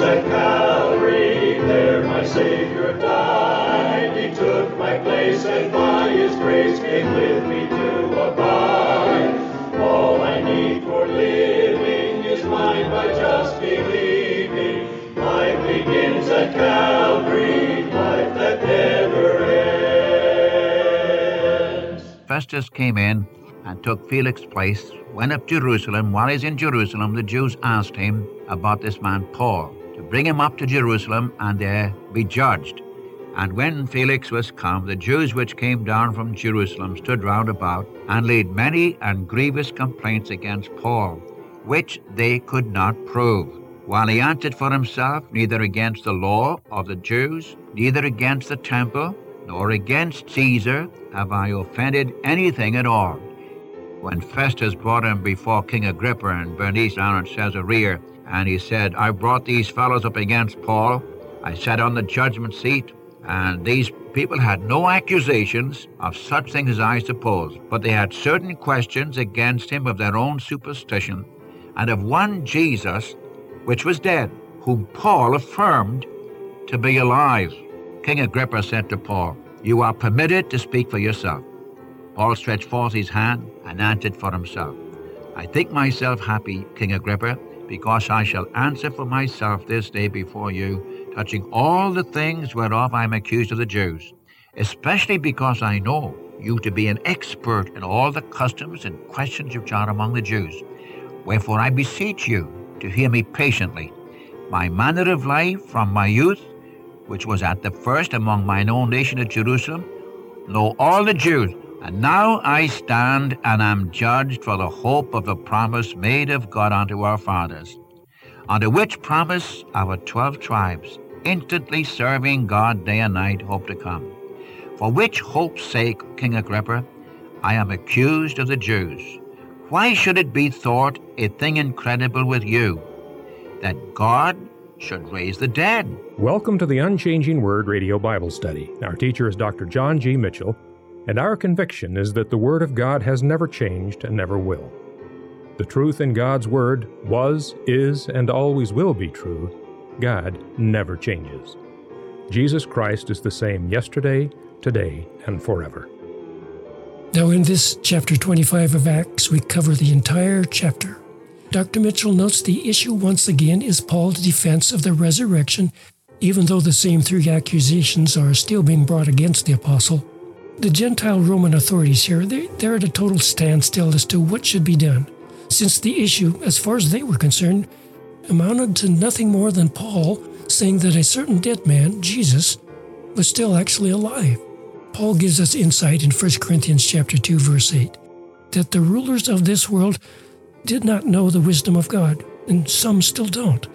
at Calvary, there my Savior died. He took my place, and by His grace came with me to abide. All I need for living is mine by just believing. Life begins at Calvary, life that never ends. Festus came in and took Felix's place, went up to Jerusalem. While he's in Jerusalem, the Jews asked him about this man Paul, bring him up to Jerusalem and there be judged. And when Felix was come, the Jews which came down from Jerusalem stood round about, and laid many and grievous complaints against Paul, which they could not prove. While he answered for himself, neither against the law of the Jews, neither against the temple, nor against Caesar have I offended anything at all. When Festus brought him before King Agrippa and Bernice down in Caesarea, and he said, I brought these fellows up against Paul. I sat on the judgment seat, and these people had no accusations of such things as I suppose, but they had certain questions against him of their own superstition, and of one Jesus which was dead, whom Paul affirmed to be alive. King Agrippa said to Paul, You are permitted to speak for yourself. Paul stretched forth his hand and answered for himself. I think myself happy, King Agrippa, because I shall answer for myself this day before you, touching all the things whereof I am accused of the Jews, especially because I know you to be an expert in all the customs and questions which are among the Jews. Wherefore I beseech you to hear me patiently. My manner of life from my youth, which was at the first among mine own nation at Jerusalem, know all the Jews, and now I stand and am judged for the hope of the promise made of God unto our fathers, unto which promise our twelve tribes, instantly serving God day and night, hope to come. For which hope's sake, King Agrippa, I am accused of the Jews. Why should it be thought a thing incredible with you that God should raise the dead? Welcome to the Unchanging Word Radio Bible Study. Our teacher is Dr. John G. Mitchell, and our conviction is that the Word of God has never changed and never will. The truth in God's Word was, is, and always will be true. God never changes. Jesus Christ is the same yesterday, today, and forever. Now, in this chapter 25 of Acts, we cover the entire chapter. Dr. Mitchell notes the issue once again is Paul's defense of the resurrection, even though the same three accusations are still being brought against the apostle. The Gentile Roman authorities here, they, they're at a total standstill as to what should be done, since the issue, as far as they were concerned, amounted to nothing more than Paul saying that a certain dead man, Jesus, was still actually alive. Paul gives us insight in 1 Corinthians chapter 2 verse 8 that the rulers of this world did not know the wisdom of God, and some still don't.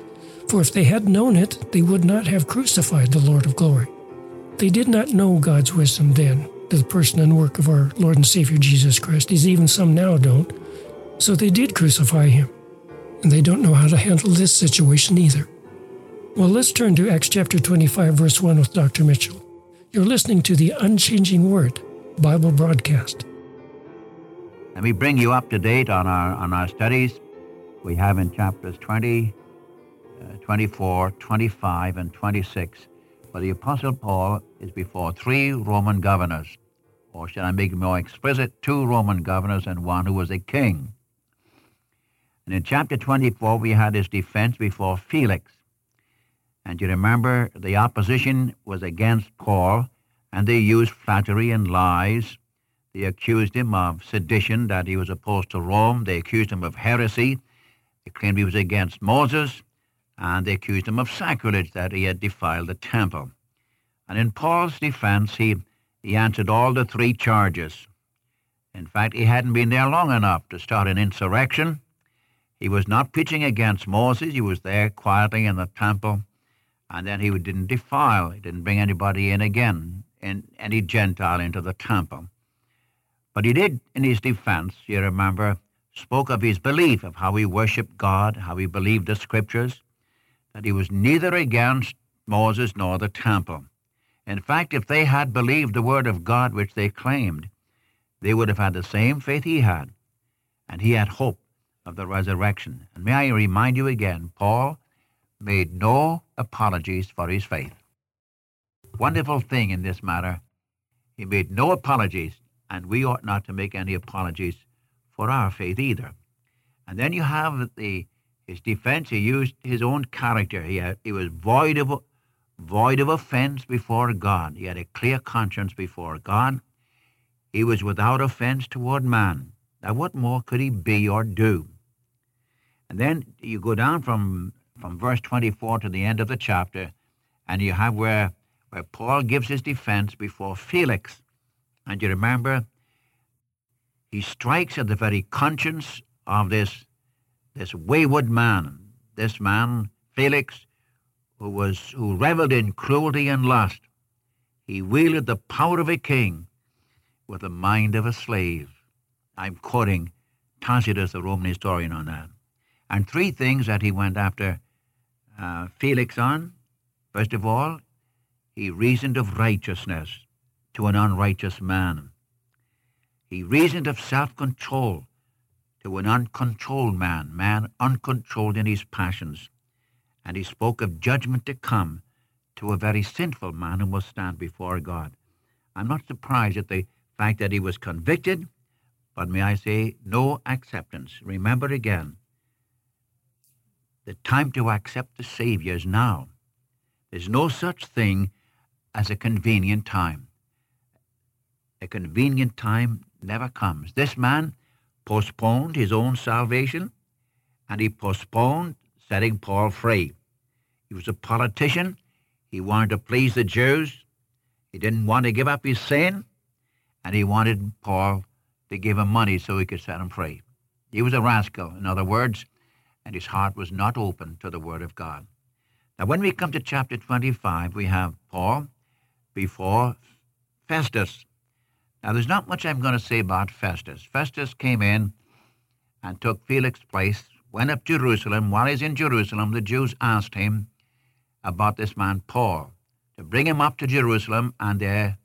For if they had known it, they would not have crucified the Lord of glory. They did not know God's wisdom then, the person and work of our Lord and Savior Jesus Christ, as even some now don't. So they did crucify him, and they don't know how to handle this situation either. Well, let's turn to Acts chapter 25, verse 1 with Dr. Mitchell. You're listening to the Unchanging Word Bible broadcast. Let me bring you up to date on our, on our studies. We have in chapters 20, uh, 24, 25, and 26, where the Apostle Paul is before three Roman governors, or shall I make it more explicit, two Roman governors and one who was a king. And in chapter 24, we had his defense before Felix. And you remember the opposition was against Paul, and they used flattery and lies. They accused him of sedition, that he was opposed to Rome. They accused him of heresy. They claimed he was against Moses. And they accused him of sacrilege, that he had defiled the temple. And in Paul's defense, he, he answered all the three charges. In fact, he hadn't been there long enough to start an insurrection. He was not preaching against Moses. He was there quietly in the temple and then he didn't defile, he didn't bring anybody in again, in, any Gentile into the temple. But he did, in his defense, you remember, spoke of his belief of how he worshiped God, how he believed the scriptures, that he was neither against Moses nor the temple. In fact, if they had believed the word of God which they claimed, they would have had the same faith he had, and he had hope of the resurrection. And may I remind you again, Paul made no apologies for his faith. Wonderful thing in this matter. He made no apologies, and we ought not to make any apologies for our faith either. And then you have the his defense. He used his own character. He, had, he was void of void of offense before God. He had a clear conscience before God. He was without offense toward man. Now, what more could he be or do? And then you go down from, from verse 24 to the end of the chapter, and you have where, where Paul gives his defense before Felix. And you remember, he strikes at the very conscience of this, this wayward man, this man, Felix, who, was, who reveled in cruelty and lust. He wielded the power of a king with the mind of a slave. I'm quoting Tacitus, the Roman historian, on that. And three things that he went after uh, Felix on. First of all, he reasoned of righteousness to an unrighteous man. He reasoned of self control to an uncontrolled man, man uncontrolled in his passions and he spoke of judgment to come to a very sinful man who must stand before God. I'm not surprised at the fact that he was convicted, but may I say, no acceptance. Remember again, the time to accept the Savior is now. There's no such thing as a convenient time. A convenient time never comes. This man postponed his own salvation, and he postponed setting Paul free. He was a politician. He wanted to please the Jews. He didn't want to give up his sin, and he wanted Paul to give him money so he could set him free. He was a rascal, in other words, and his heart was not open to the Word of God. Now, when we come to chapter 25, we have Paul before Festus. Now, there's not much I'm going to say about Festus. Festus came in and took Felix's place went up to Jerusalem. While he's in Jerusalem, the Jews asked him about this man Paul to bring him up to Jerusalem and there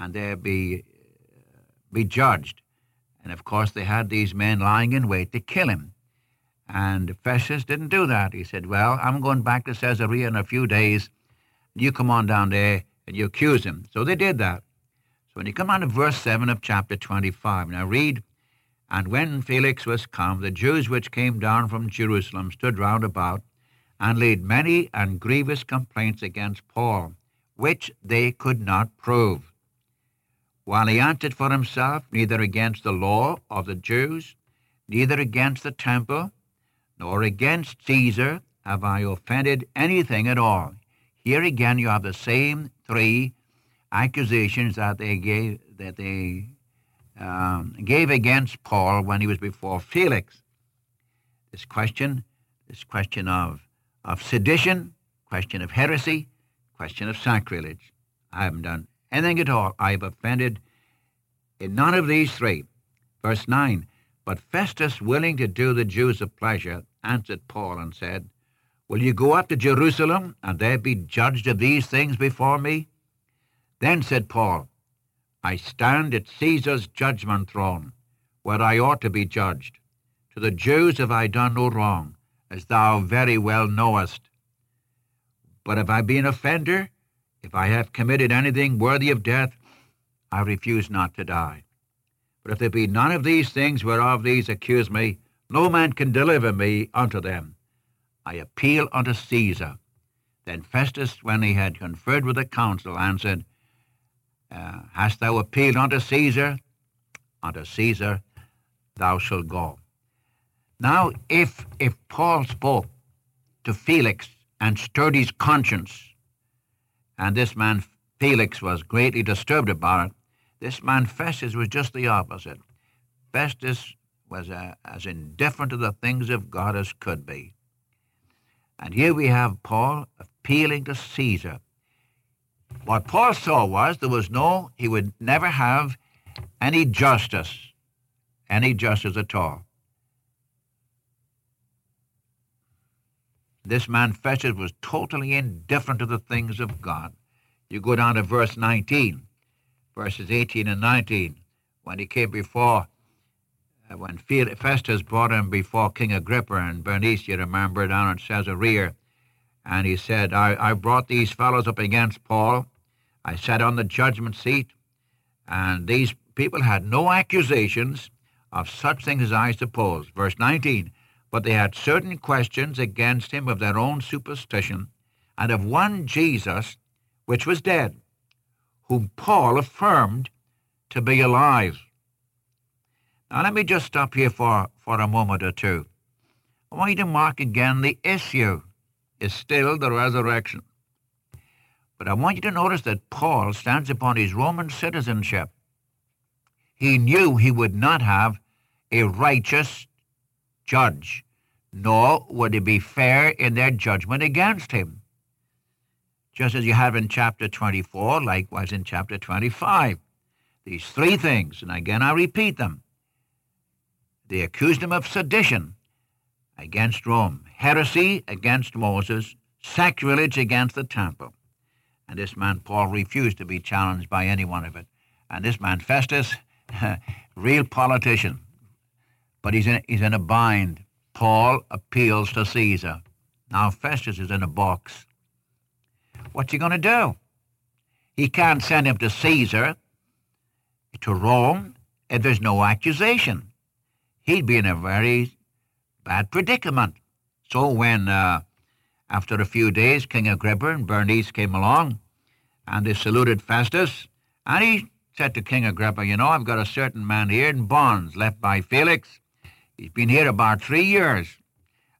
and there be uh, be judged. And of course, they had these men lying in wait to kill him. And Festus didn't do that. He said, "Well, I'm going back to Caesarea in a few days. You come on down there and you accuse him." So they did that. So when you come on to verse seven of chapter 25, now read and when Felix was come, the Jews which came down from Jerusalem stood round about, and laid many and grievous complaints against Paul, which they could not prove. While he answered for himself, neither against the law of the Jews, neither against the temple, nor against Caesar have I offended anything at all. Here again you have the same three accusations that they gave that they um, gave against Paul when he was before Felix. This question, this question of, of sedition, question of heresy, question of sacrilege. I haven't done anything at all. I have offended in none of these three. Verse 9 But Festus, willing to do the Jews a pleasure, answered Paul and said, Will you go up to Jerusalem and there be judged of these things before me? Then said Paul, I stand at Caesar's judgment throne, where I ought to be judged. To the Jews have I done no wrong, as thou very well knowest. But if I be an offender, if I have committed anything worthy of death, I refuse not to die. But if there be none of these things whereof these accuse me, no man can deliver me unto them. I appeal unto Caesar. Then Festus, when he had conferred with the council, answered, uh, hast thou appealed unto Caesar? Unto Caesar thou shalt go. Now, if, if Paul spoke to Felix and stirred his conscience, and this man Felix was greatly disturbed about it, this man Festus was just the opposite. Festus was uh, as indifferent to the things of God as could be. And here we have Paul appealing to Caesar. What Paul saw was there was no, he would never have any justice, any justice at all. This man Festus was totally indifferent to the things of God. You go down to verse 19, verses 18 and 19, when he came before, uh, when Festus brought him before King Agrippa and Bernice, you remember, down in Caesarea, and he said, I, I brought these fellows up against Paul. I sat on the judgment seat, and these people had no accusations of such things as I suppose. Verse 19, but they had certain questions against him of their own superstition, and of one Jesus, which was dead, whom Paul affirmed to be alive. Now let me just stop here for, for a moment or two. I want you to mark again the issue is still the resurrection. But I want you to notice that Paul stands upon his Roman citizenship. He knew he would not have a righteous judge, nor would it be fair in their judgment against him. Just as you have in chapter 24, likewise in chapter 25. These three things, and again I repeat them. They accused him of sedition against Rome, heresy against Moses, sacrilege against the temple. And this man Paul refused to be challenged by any one of it. And this man Festus, real politician, but he's in, he's in a bind. Paul appeals to Caesar. Now Festus is in a box. What's he going to do? He can't send him to Caesar, to Rome, if there's no accusation he'd be in a very bad predicament. So when, uh, after a few days, King Agrippa and Bernice came along, and they saluted Festus, and he said to King Agrippa, you know, I've got a certain man here in bonds left by Felix. He's been here about three years,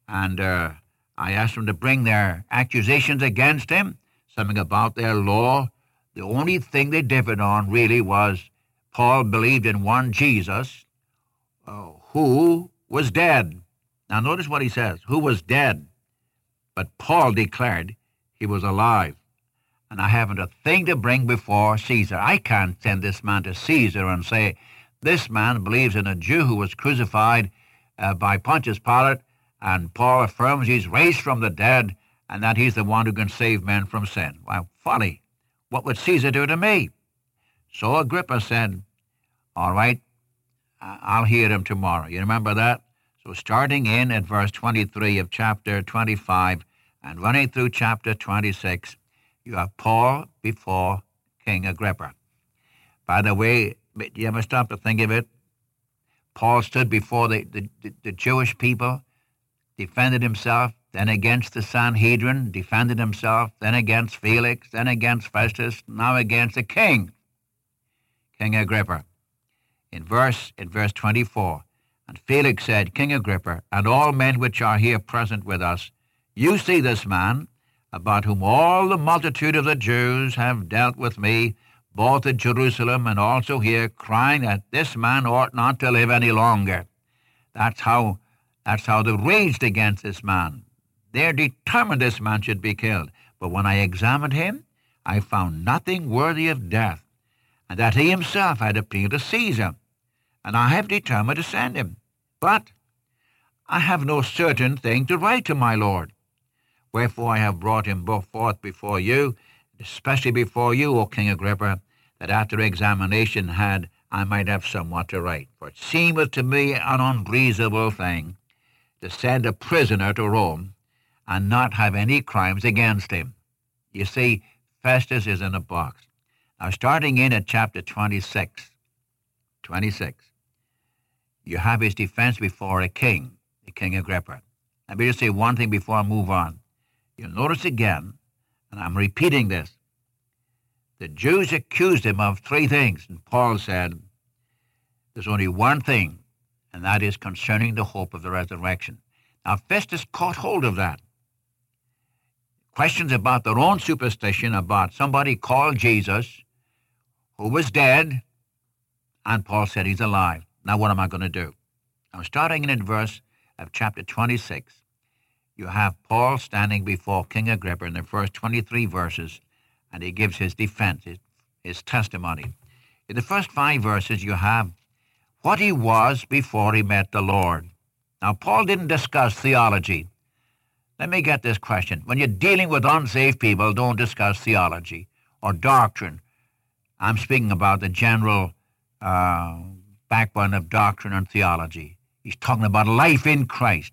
and uh, I asked them to bring their accusations against him, something about their law. The only thing they differed on really was Paul believed in one Jesus, oh, who was dead. Now, notice what he says who was dead. But Paul declared he was alive. And I haven't a thing to bring before Caesar. I can't send this man to Caesar and say, This man believes in a Jew who was crucified uh, by Pontius Pilate, and Paul affirms he's raised from the dead and that he's the one who can save men from sin. Well, folly! What would Caesar do to me? So Agrippa said, All right, I'll hear him tomorrow. You remember that? So starting in at verse 23 of chapter 25 and running through chapter 26, you are Paul before King Agrippa. By the way, you ever stop to think of it? Paul stood before the, the, the Jewish people, defended himself, then against the Sanhedrin, defended himself, then against Felix, then against Festus, now against the king, King Agrippa in verse in verse 24. And Felix said, King Agrippa, and all men which are here present with us, you see this man, about whom all the multitude of the Jews have dealt with me, both at Jerusalem and also here, crying that this man ought not to live any longer. That's how that's how they raged against this man. They're determined this man should be killed. But when I examined him, I found nothing worthy of death, and that he himself had appealed to Caesar and I have determined to send him. But I have no certain thing to write to my lord. Wherefore I have brought him forth before you, especially before you, O King Agrippa, that after examination had I might have somewhat to write. For it seemeth to me an unreasonable thing to send a prisoner to Rome and not have any crimes against him. You see, Festus is in a box. Now, starting in at chapter 26, 26, you have his defense before a king, the King Agrippa. Let me just say one thing before I move on. You'll notice again, and I'm repeating this, the Jews accused him of three things, and Paul said, there's only one thing, and that is concerning the hope of the resurrection. Now, Festus caught hold of that. Questions about their own superstition about somebody called Jesus who was dead, and Paul said he's alive. Now, what am I going to do? I'm starting in verse of chapter 26, you have Paul standing before King Agrippa in the first 23 verses, and he gives his defense, his, his testimony. In the first five verses, you have what he was before he met the Lord. Now, Paul didn't discuss theology. Let me get this question. When you're dealing with unsaved people, don't discuss theology or doctrine. I'm speaking about the general uh, backbone of doctrine and theology. He's talking about life in Christ,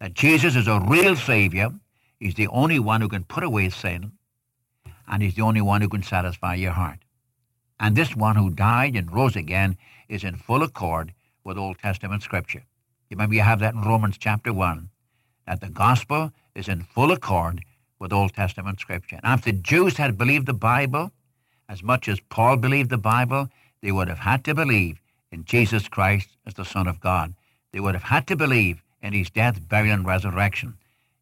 that Jesus is a real Savior. He's the only one who can put away sin, and he's the only one who can satisfy your heart. And this one who died and rose again is in full accord with Old Testament Scripture. You remember you have that in Romans chapter 1, that the gospel is in full accord with Old Testament Scripture. And if the Jews had believed the Bible as much as Paul believed the Bible, they would have had to believe in Jesus Christ as the Son of God. They would have had to believe in his death, burial, and resurrection.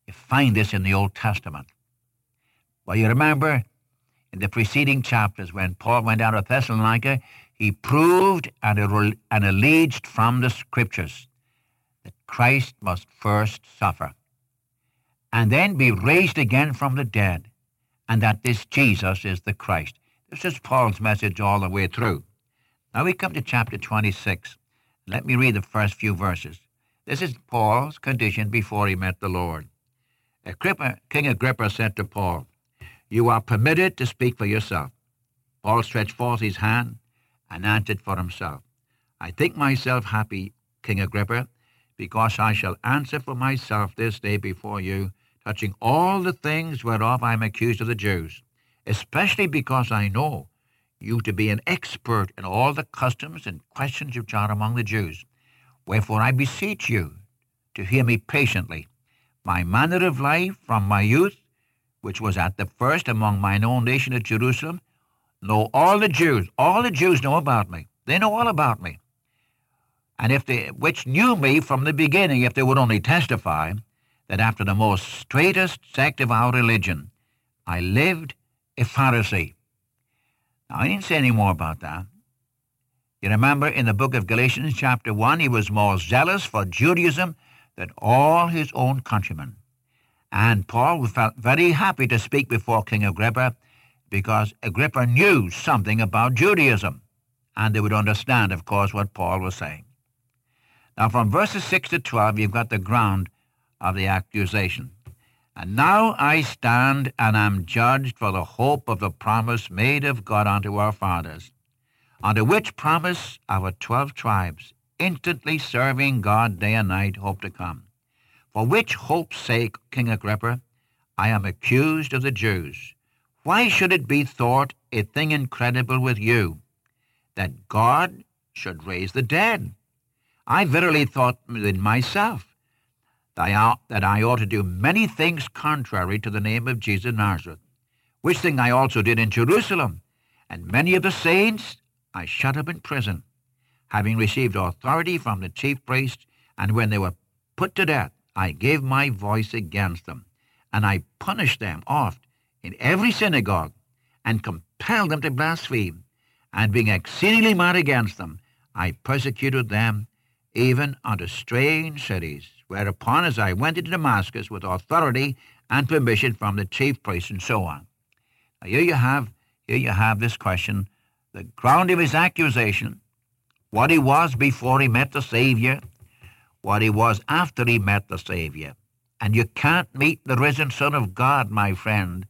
You find this in the Old Testament. Well, you remember in the preceding chapters when Paul went out of Thessalonica, he proved and, and alleged from the Scriptures that Christ must first suffer and then be raised again from the dead, and that this Jesus is the Christ. This is Paul's message all the way through. Now we come to chapter 26. Let me read the first few verses. This is Paul's condition before he met the Lord. Agrippa, King Agrippa said to Paul, You are permitted to speak for yourself. Paul stretched forth his hand and answered for himself. I think myself happy, King Agrippa, because I shall answer for myself this day before you, touching all the things whereof I am accused of the Jews, especially because I know you to be an expert in all the customs and questions which are among the Jews. Wherefore I beseech you to hear me patiently. My manner of life from my youth, which was at the first among mine own nation at Jerusalem, know all the Jews. All the Jews know about me. They know all about me. And if they, which knew me from the beginning, if they would only testify that after the most straightest sect of our religion, I lived a Pharisee. Now, I didn't say any more about that. You remember in the book of Galatians, chapter 1, he was more zealous for Judaism than all his own countrymen. And Paul felt very happy to speak before King Agrippa because Agrippa knew something about Judaism, and they would understand, of course, what Paul was saying. Now, from verses 6 to 12, you've got the ground of the accusation. And now I stand and am judged for the hope of the promise made of God unto our fathers, unto which promise our twelve tribes, instantly serving God day and night, hope to come. For which hope's sake, King Agrippa, I am accused of the Jews. Why should it be thought a thing incredible with you that God should raise the dead? I verily thought within myself that I ought to do many things contrary to the name of Jesus Nazareth, which thing I also did in Jerusalem, and many of the saints I shut up in prison, having received authority from the chief priests, and when they were put to death, I gave my voice against them, and I punished them oft in every synagogue, and compelled them to blaspheme, and being exceedingly mad against them, I persecuted them even unto strange cities. Whereupon, as I went into Damascus with authority and permission from the chief priests, and so on. Now, here you have here you have this question, the ground of his accusation, what he was before he met the Savior, what he was after he met the Savior. And you can't meet the risen Son of God, my friend,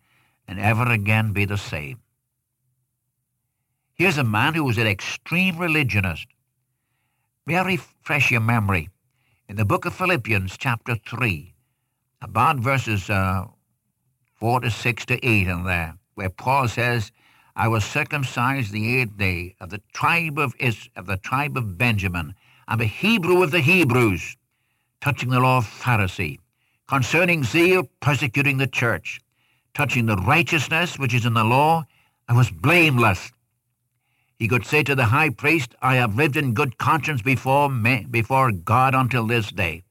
and ever again be the same. Here's a man who was an extreme religionist, May I refresh your memory? In the book of Philippians, chapter 3, about verses uh, 4 to 6 to 8 in there, where Paul says, I was circumcised the eighth day of the tribe of Is- of the tribe of Benjamin. I'm a Hebrew of the Hebrews, touching the law of Pharisee, concerning zeal persecuting the church, touching the righteousness which is in the law, I was blameless. He could say to the high priest, I have lived in good conscience before, me, before God until this day.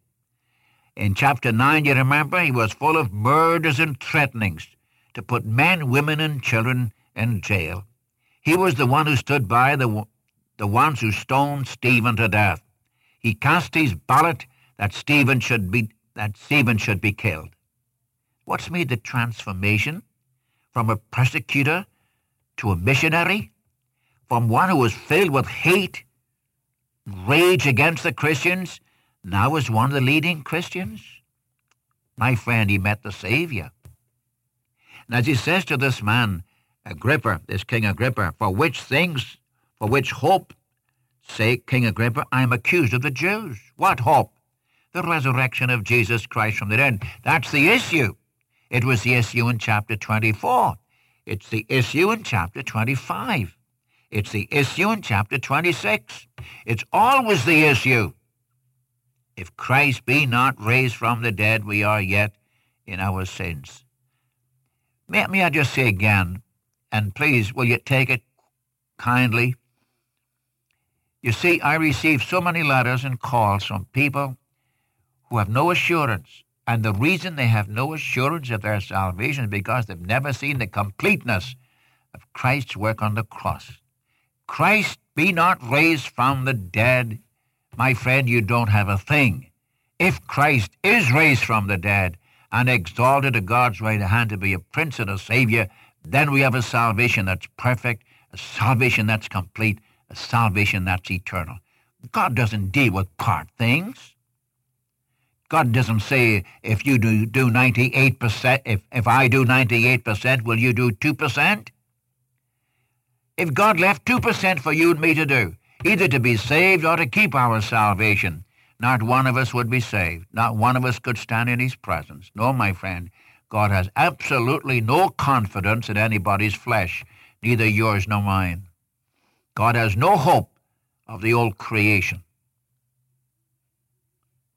In chapter 9, you remember, he was full of murders and threatenings to put men, women, and children in jail. He was the one who stood by the, the ones who stoned Stephen to death. He cast his ballot that Stephen should be, that Stephen should be killed. What's made the transformation from a persecutor to a missionary? from one who was filled with hate, rage against the Christians, now is one of the leading Christians. My friend, he met the Savior. And as he says to this man, Agrippa, this King Agrippa, for which things, for which hope, say King Agrippa, I am accused of the Jews. What hope? The resurrection of Jesus Christ from the dead. That's the issue. It was the issue in chapter 24. It's the issue in chapter 25. It's the issue in chapter 26. It's always the issue. If Christ be not raised from the dead, we are yet in our sins. May, may I just say again, and please, will you take it kindly? You see, I receive so many letters and calls from people who have no assurance. And the reason they have no assurance of their salvation is because they've never seen the completeness of Christ's work on the cross. Christ be not raised from the dead, my friend, you don't have a thing. If Christ is raised from the dead and exalted to God's right hand to be a prince and a savior, then we have a salvation that's perfect, a salvation that's complete, a salvation that's eternal. God doesn't deal with part things. God doesn't say if you do, do 98%, if, if I do 98%, will you do 2%? If God left 2% for you and me to do, either to be saved or to keep our salvation, not one of us would be saved. Not one of us could stand in his presence. No, my friend, God has absolutely no confidence in anybody's flesh, neither yours nor mine. God has no hope of the old creation.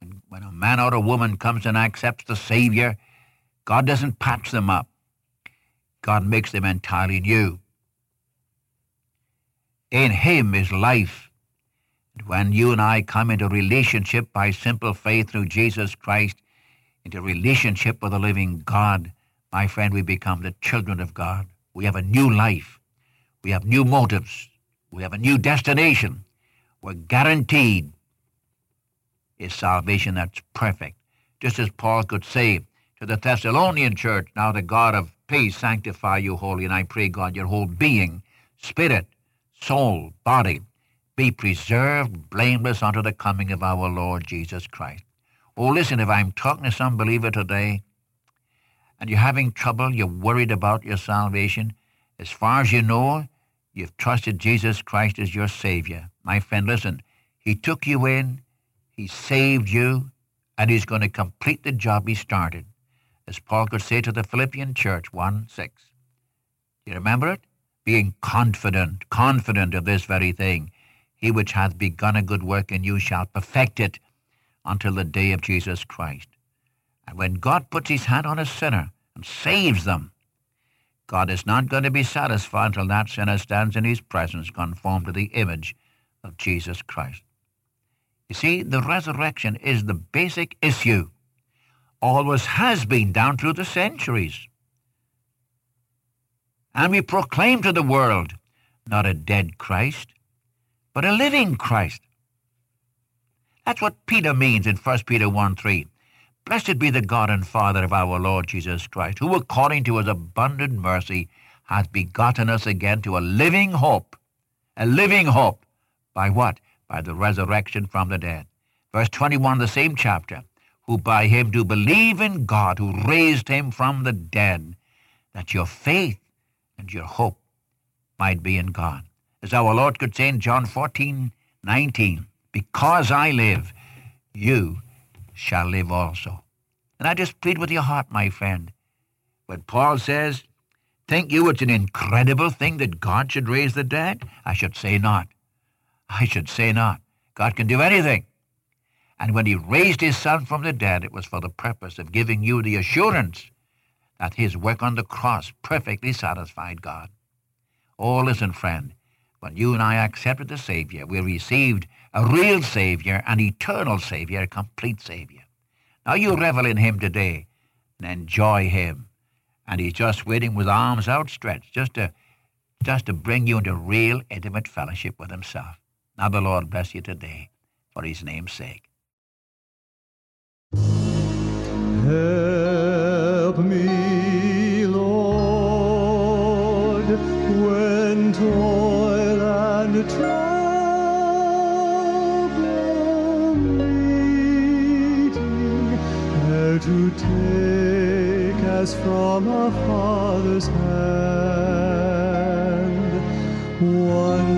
And when a man or a woman comes and accepts the Savior, God doesn't patch them up. God makes them entirely new. In him is life. And When you and I come into relationship by simple faith through Jesus Christ, into relationship with the living God, my friend, we become the children of God. We have a new life. We have new motives. We have a new destination. We're guaranteed a salvation that's perfect. Just as Paul could say to the Thessalonian church, Now the God of peace sanctify you wholly, and I pray, God, your whole being, spirit, soul, body, be preserved blameless unto the coming of our Lord Jesus Christ. Oh, listen, if I'm talking to some believer today and you're having trouble, you're worried about your salvation, as far as you know, you've trusted Jesus Christ as your Savior. My friend, listen, He took you in, He saved you, and He's going to complete the job He started. As Paul could say to the Philippian church, 1 6. Do you remember it? being confident, confident of this very thing. He which hath begun a good work in you shall perfect it until the day of Jesus Christ. And when God puts his hand on a sinner and saves them, God is not going to be satisfied until that sinner stands in his presence conformed to the image of Jesus Christ. You see, the resurrection is the basic issue. Always has been down through the centuries. And we proclaim to the world not a dead Christ, but a living Christ. That's what Peter means in 1 Peter 1 3. Blessed be the God and Father of our Lord Jesus Christ, who according to his abundant mercy hath begotten us again to a living hope. A living hope. By what? By the resurrection from the dead. Verse 21, the same chapter. Who by him do believe in God, who raised him from the dead, that your faith and your hope might be in God. As our Lord could say in John 14, 19, because I live, you shall live also. And I just plead with your heart, my friend. When Paul says, think you it's an incredible thing that God should raise the dead? I should say not. I should say not. God can do anything. And when he raised his son from the dead, it was for the purpose of giving you the assurance that his work on the cross perfectly satisfied God. Oh, listen, friend, when you and I accepted the Savior, we received a real Savior, an eternal Savior, a complete Savior. Now you revel in him today and enjoy him. And he's just waiting with arms outstretched just to, just to bring you into real intimate fellowship with himself. Now the Lord bless you today for his name's sake. Help me, take as from a father's hand, one